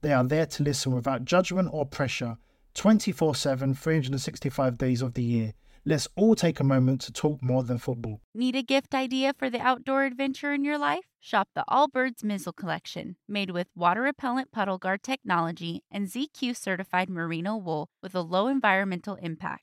They are there to listen without judgment or pressure 24 7, 365 days of the year. Let's all take a moment to talk more than football. Need a gift idea for the outdoor adventure in your life? Shop the Allbirds Mizzle Collection, made with water repellent puddle guard technology and ZQ certified merino wool with a low environmental impact.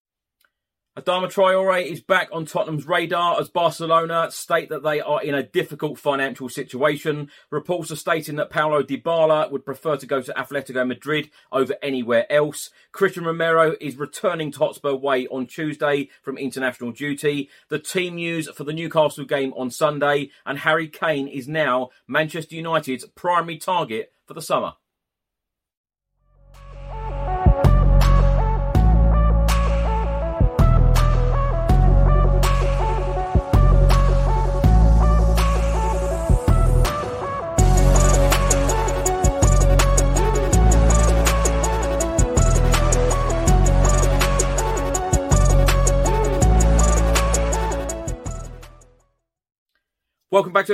Adama Traore is back on Tottenham's radar as Barcelona state that they are in a difficult financial situation. Reports are stating that Paulo Dybala would prefer to go to Atletico Madrid over anywhere else. Cristian Romero is returning to Hotspur Way on Tuesday from international duty. The team news for the Newcastle game on Sunday and Harry Kane is now Manchester United's primary target for the summer.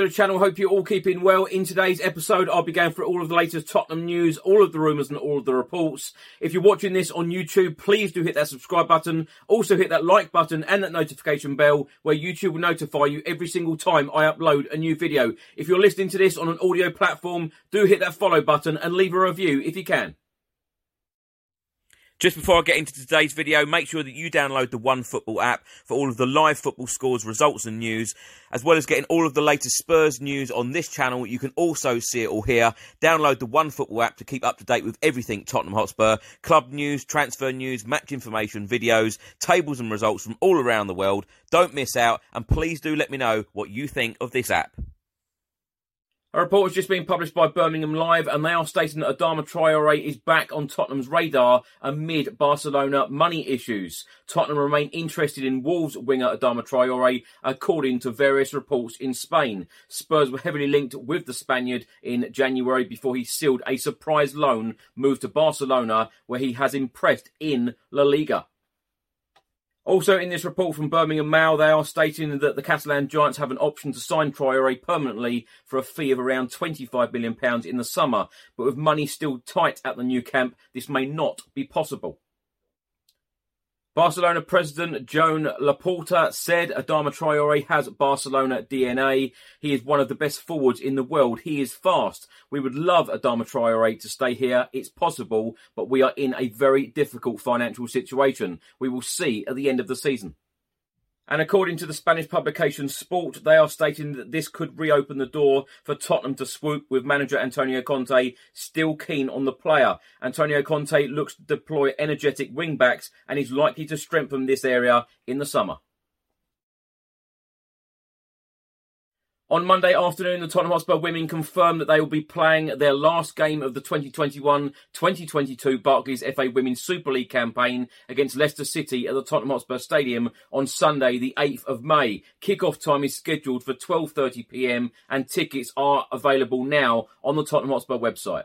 To the channel. Hope you're all keeping well. In today's episode, I'll be going through all of the latest Tottenham news, all of the rumours, and all of the reports. If you're watching this on YouTube, please do hit that subscribe button. Also, hit that like button and that notification bell where YouTube will notify you every single time I upload a new video. If you're listening to this on an audio platform, do hit that follow button and leave a review if you can. Just before I get into today's video, make sure that you download the One Football app for all of the live football scores, results, and news, as well as getting all of the latest Spurs news on this channel. You can also see it all here. Download the One Football app to keep up to date with everything Tottenham Hotspur, club news, transfer news, match information, videos, tables, and results from all around the world. Don't miss out, and please do let me know what you think of this app. A report has just been published by Birmingham Live, and they are stating that Adama Traore is back on Tottenham's radar amid Barcelona money issues. Tottenham remain interested in Wolves winger Adama Traore, according to various reports in Spain. Spurs were heavily linked with the Spaniard in January before he sealed a surprise loan move to Barcelona, where he has impressed in La Liga. Also, in this report from Birmingham Mail, they are stating that the Catalan Giants have an option to sign Traore permanently for a fee of around £25 million in the summer, but with money still tight at the Nou Camp, this may not be possible. Barcelona president Joan Laporta said Adama Traore has Barcelona DNA. He is one of the best forwards in the world. He is fast. We would love Adama Traore to stay here. It's possible, but we are in a very difficult financial situation. We will see at the end of the season. And according to the Spanish publication Sport, they are stating that this could reopen the door for Tottenham to swoop with manager Antonio Conte still keen on the player. Antonio Conte looks to deploy energetic wing backs and is likely to strengthen this area in the summer. On Monday afternoon, the Tottenham Hotspur women confirmed that they will be playing their last game of the 2021-2022 Barclays FA Women's Super League campaign against Leicester City at the Tottenham Hotspur Stadium on Sunday, the 8th of May. Kick-off time is scheduled for 12.30pm and tickets are available now on the Tottenham Hotspur website.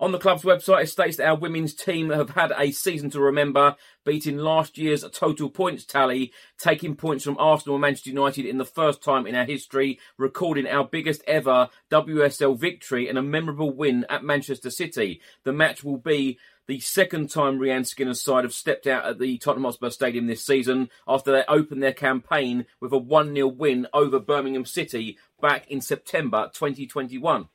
On the club's website, it states that our women's team have had a season to remember, beating last year's total points tally, taking points from Arsenal and Manchester United in the first time in our history, recording our biggest ever WSL victory and a memorable win at Manchester City. The match will be the second time Rehanne Skinner's side have stepped out at the Tottenham Hotspur Stadium this season after they opened their campaign with a 1 0 win over Birmingham City back in September 2021.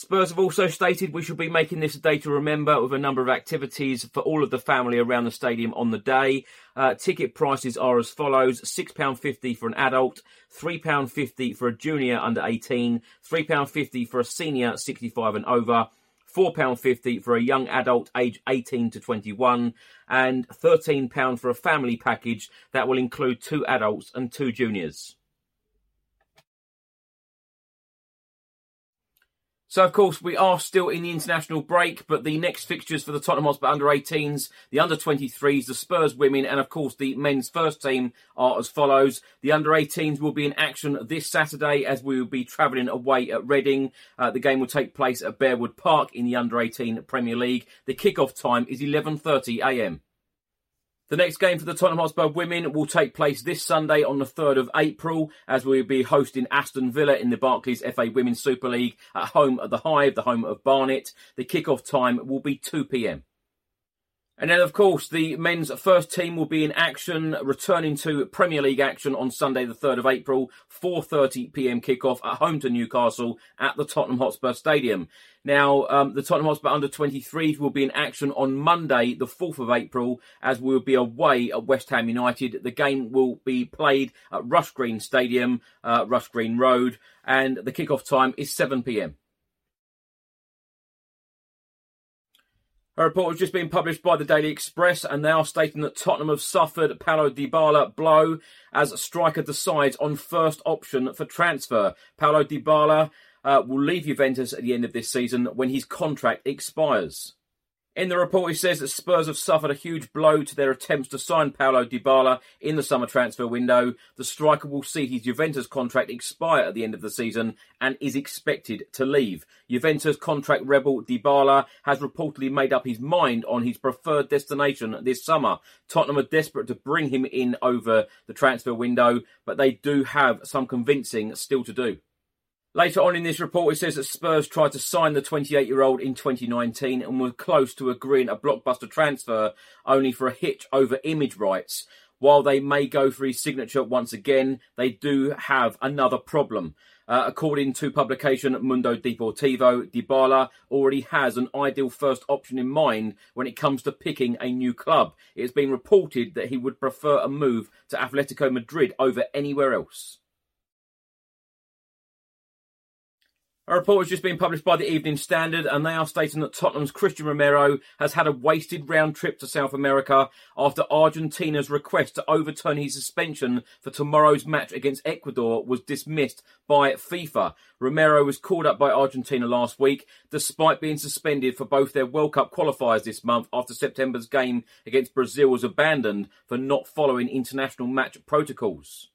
Spurs have also stated we should be making this a day to remember with a number of activities for all of the family around the stadium on the day. Uh, ticket prices are as follows £6.50 for an adult, £3.50 for a junior under 18, £3.50 for a senior 65 and over, £4.50 for a young adult aged 18 to 21, and £13 for a family package that will include two adults and two juniors. So, of course, we are still in the international break, but the next fixtures for the Tottenham Hotspur under 18s, the under 23s, the Spurs women, and of course the men's first team are as follows. The under 18s will be in action this Saturday as we will be travelling away at Reading. Uh, the game will take place at Bearwood Park in the under 18 Premier League. The kick-off time is 11.30am. The next game for the Tottenham Hotspur women will take place this Sunday on the 3rd of April as we'll be hosting Aston Villa in the Barclays FA Women's Super League at home at the Hive, the home of Barnet. The kick-off time will be 2pm. And then, of course, the men's first team will be in action, returning to Premier League action on Sunday, the 3rd of April, 4.30 p.m. kickoff at home to Newcastle at the Tottenham Hotspur Stadium. Now, um, the Tottenham Hotspur under 23s will be in action on Monday, the 4th of April, as we'll be away at West Ham United. The game will be played at Rush Green Stadium, uh, Rush Green Road, and the kickoff time is 7 p.m. A report has just been published by the Daily Express, and they are stating that Tottenham have suffered Paulo Dybala blow as striker decides on first option for transfer. Paulo Dybala uh, will leave Juventus at the end of this season when his contract expires. In the report, he says that Spurs have suffered a huge blow to their attempts to sign Paulo Dybala in the summer transfer window. The striker will see his Juventus contract expire at the end of the season and is expected to leave. Juventus contract rebel Dybala has reportedly made up his mind on his preferred destination this summer. Tottenham are desperate to bring him in over the transfer window, but they do have some convincing still to do. Later on in this report, it says that Spurs tried to sign the 28 year old in 2019 and were close to agreeing a blockbuster transfer, only for a hitch over image rights. While they may go for his signature once again, they do have another problem. Uh, according to publication Mundo Deportivo, Dybala already has an ideal first option in mind when it comes to picking a new club. It has been reported that he would prefer a move to Atletico Madrid over anywhere else. A report has just been published by the Evening Standard, and they are stating that Tottenham's Cristian Romero has had a wasted round trip to South America after Argentina's request to overturn his suspension for tomorrow's match against Ecuador was dismissed by FIFA. Romero was called up by Argentina last week, despite being suspended for both their World Cup qualifiers this month after September's game against Brazil was abandoned for not following international match protocols.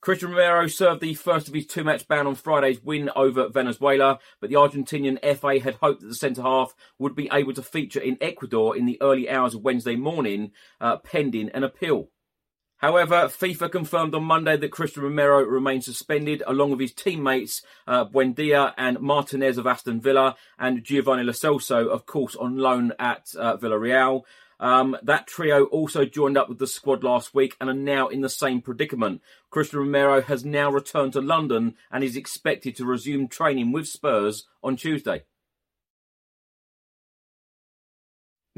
Cristian Romero served the first of his two match ban on Friday's win over Venezuela, but the Argentinian FA had hoped that the centre half would be able to feature in Ecuador in the early hours of Wednesday morning, uh, pending an appeal. However, FIFA confirmed on Monday that Cristian Romero remains suspended along with his teammates uh, Buendia and Martinez of Aston Villa and Giovanni Lo Celso, of course, on loan at uh, Villarreal. Um, that trio also joined up with the squad last week and are now in the same predicament. Cristian Romero has now returned to London and is expected to resume training with Spurs on Tuesday.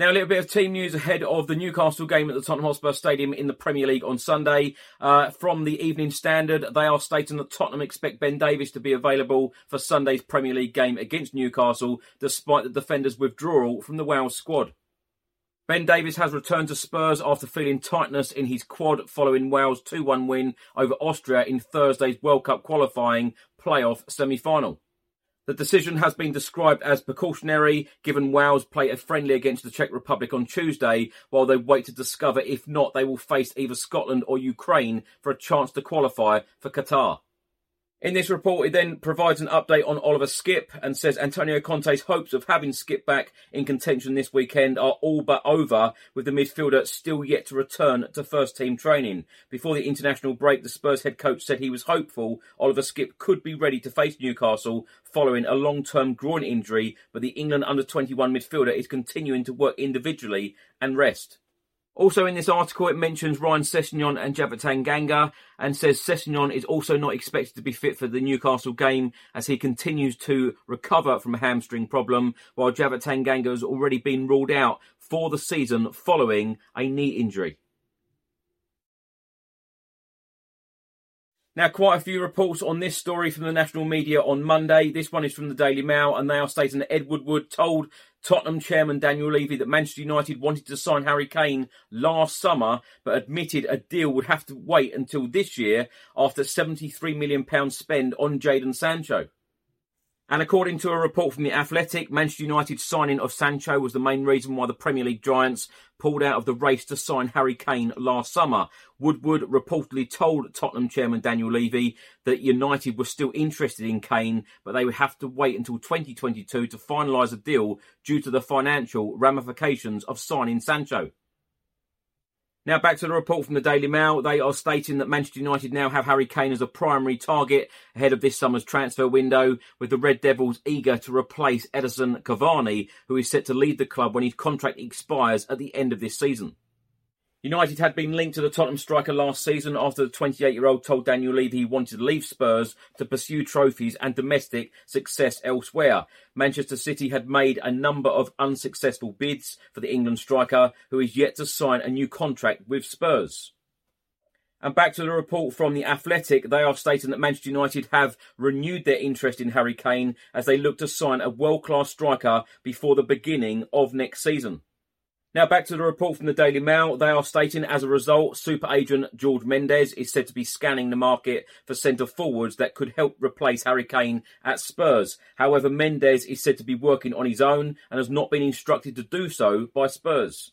Now, a little bit of team news ahead of the Newcastle game at the Tottenham Hotspur Stadium in the Premier League on Sunday. Uh, from the Evening Standard, they are stating that Tottenham expect Ben Davies to be available for Sunday's Premier League game against Newcastle, despite the defender's withdrawal from the Wales squad. Ben Davies has returned to Spurs after feeling tightness in his quad following Wales' 2 1 win over Austria in Thursday's World Cup qualifying playoff semi final. The decision has been described as precautionary, given Wales play a friendly against the Czech Republic on Tuesday, while they wait to discover if not they will face either Scotland or Ukraine for a chance to qualify for Qatar. In this report, he then provides an update on Oliver Skipp and says Antonio Conte's hopes of having Skipp back in contention this weekend are all but over, with the midfielder still yet to return to first team training. Before the international break, the Spurs head coach said he was hopeful Oliver Skipp could be ready to face Newcastle following a long term groin injury, but the England under 21 midfielder is continuing to work individually and rest. Also in this article, it mentions Ryan Sessegnon and Japhet Tanganga and says Sessegnon is also not expected to be fit for the Newcastle game as he continues to recover from a hamstring problem, while Japhet Tanganga has already been ruled out for the season following a knee injury. Now, quite a few reports on this story from the national media on Monday. This one is from the Daily Mail, and they are stating that Ed Woodward told Tottenham chairman Daniel Levy that Manchester United wanted to sign Harry Kane last summer, but admitted a deal would have to wait until this year after £73 million spend on Jadon Sancho. And according to a report from The Athletic, Manchester United's signing of Sancho was the main reason why the Premier League giants pulled out of the race to sign Harry Kane last summer. Woodward reportedly told Tottenham chairman Daniel Levy that United were still interested in Kane, but they would have to wait until 2022 to finalise a deal due to the financial ramifications of signing Sancho. Now back to the report from the Daily Mail. They are stating that Manchester United now have Harry Kane as a primary target ahead of this summer's transfer window, with the Red Devils eager to replace Edinson Cavani, who is set to lead the club when his contract expires at the end of this season. United had been linked to the Tottenham striker last season after the 28 year old told Daniel Levy he wanted to leave Spurs to pursue trophies and domestic success elsewhere. Manchester City had made a number of unsuccessful bids for the England striker, who is yet to sign a new contract with Spurs. And back to the report from The Athletic, they are stating that Manchester United have renewed their interest in Harry Kane as they look to sign a world class striker before the beginning of next season. Now, back to the report from the Daily Mail. They are stating as a result, super agent George Mendes is said to be scanning the market for centre forwards that could help replace Harry Kane at Spurs. However, Mendes is said to be working on his own and has not been instructed to do so by Spurs.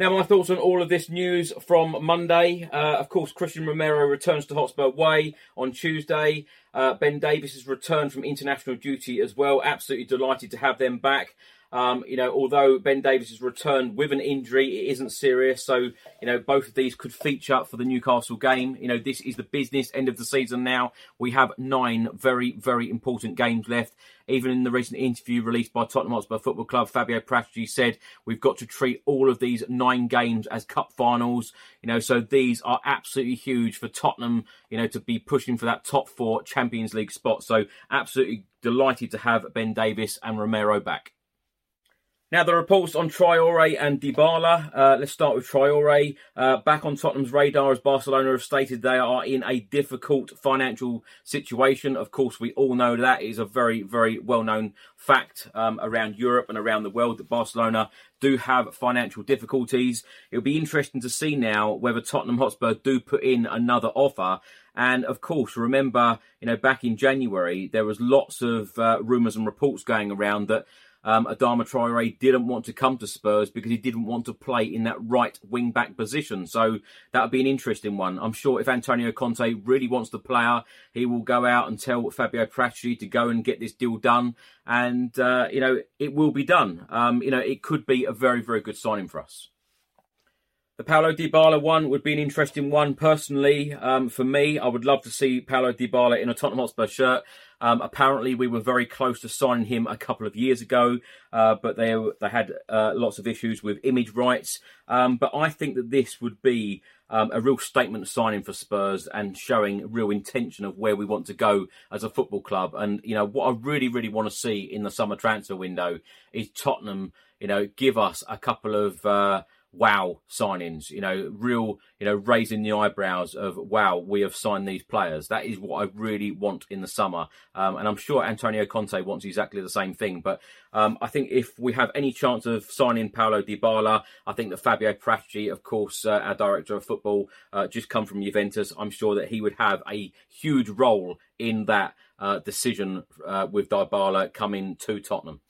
Now, my thoughts on all of this news from Monday. Uh, of course, Cristian Romero returns to Hotspur Way on Tuesday. Uh, ben Davies has returned from international duty as well. Absolutely delighted to have them back. Um, you know, although Ben Davies has returned with an injury, it isn't serious. So, you know, both of these could feature for the Newcastle game. You know, this is the business end of the season now. We have nine very, very important games left. Even in the recent interview released by Tottenham Hotspur Football Club, Fabio Paratici said we've got to treat all of these nine games as cup finals. You know, so these are absolutely huge for Tottenham. You know, to be pushing for that top four Champions League spot. So absolutely delighted to have Ben Davies and Romero back. Now, the reports on Traore and Dybala. Uh, let's start with Traore. Uh, back on Tottenham's radar as Barcelona have stated they are in a difficult financial situation. Of course, we all know that is a very, very well known fact um, around Europe and around the world that Barcelona do have financial difficulties. It'll be interesting to see now whether Tottenham Hotspur do put in another offer. And of course, remember, you know, back in January, there was lots of uh, rumours and reports going around that um, Adama Traore didn't want to come to Spurs because he didn't want to play in that right wing back position. So that would be an interesting one. I'm sure if Antonio Conte really wants the player, he will go out and tell Fabio Paratici to go and get this deal done. And, uh, you know, it will be done. Um, you know, it could be a very, very good signing for us. The Paulo Dybala one would be an interesting one personally um, for me. I would love to see Paulo Dybala in a Tottenham Hotspur shirt. Um, apparently, we were very close to signing him a couple of years ago, uh, but they they had uh, lots of issues with image rights. Um, but I think that this would be um, a real statement signing for Spurs and showing real intention of where we want to go as a football club. And you know what I really, really want to see in the summer transfer window is Tottenham. You know, give us a couple of. Uh, wow signings, you know, real, you know, raising the eyebrows of wow, we have signed these players. That is what I really want in the summer. Um, and I'm sure Antonio Conte wants exactly the same thing. But um, I think if we have any chance of signing Paulo Dybala, I think that Fabio Paratici, of course, uh, our director of football, uh, just come from Juventus. I'm sure that he would have a huge role in that uh, decision uh, with Dybala coming to Tottenham.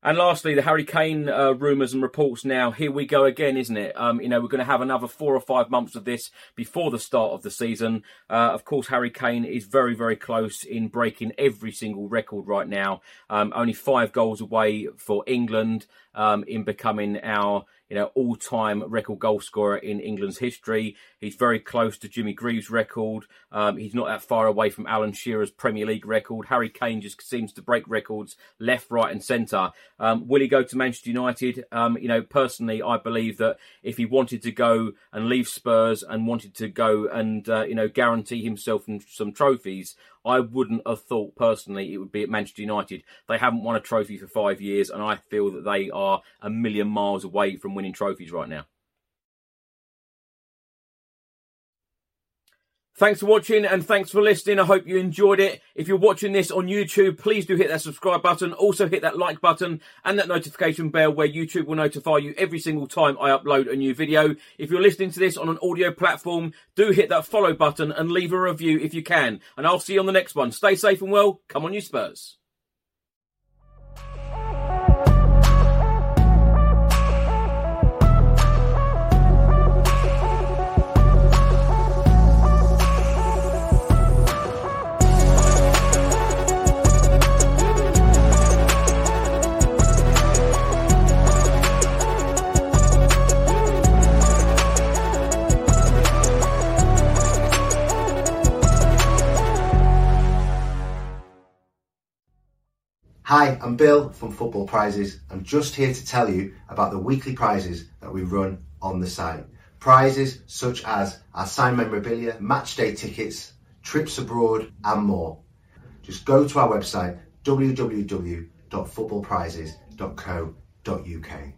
And lastly, the Harry Kane uh, rumours and reports now. Here we go again, isn't it? Um, you know, we're going to have another four or five months of this before the start of the season. Uh, of course, Harry Kane is very, very close in breaking every single record right now. Um, only five goals away for England um, in becoming our you know, all-time record goal scorer in England's history. He's very close to Jimmy Greaves' record. Um, he's not that far away from Alan Shearer's Premier League record. Harry Kane just seems to break records left, right, and centre. Um, will he go to Manchester United? Um, you know, personally, I believe that if he wanted to go and leave Spurs and wanted to go and uh, you know guarantee himself some trophies, I wouldn't have thought personally it would be at Manchester United. They haven't won a trophy for five years, and I feel that they are a million miles away from winning trophies right now. Thanks for watching and thanks for listening. I hope you enjoyed it. If you're watching this on YouTube, please do hit that subscribe button. Also hit that like button and that notification bell where YouTube will notify you every single time I upload a new video. If you're listening to this on an audio platform, do hit that follow button and leave a review if you can. And I'll see you on the next one. Stay safe and well. Come on you Spurs. Hi, I'm Bill from Football Prizes. I'm just here to tell you about the weekly prizes that we run on the site. Prizes such as our signed memorabilia, match day tickets, trips abroad, and more. Just go to our website www.footballprizes.co.uk.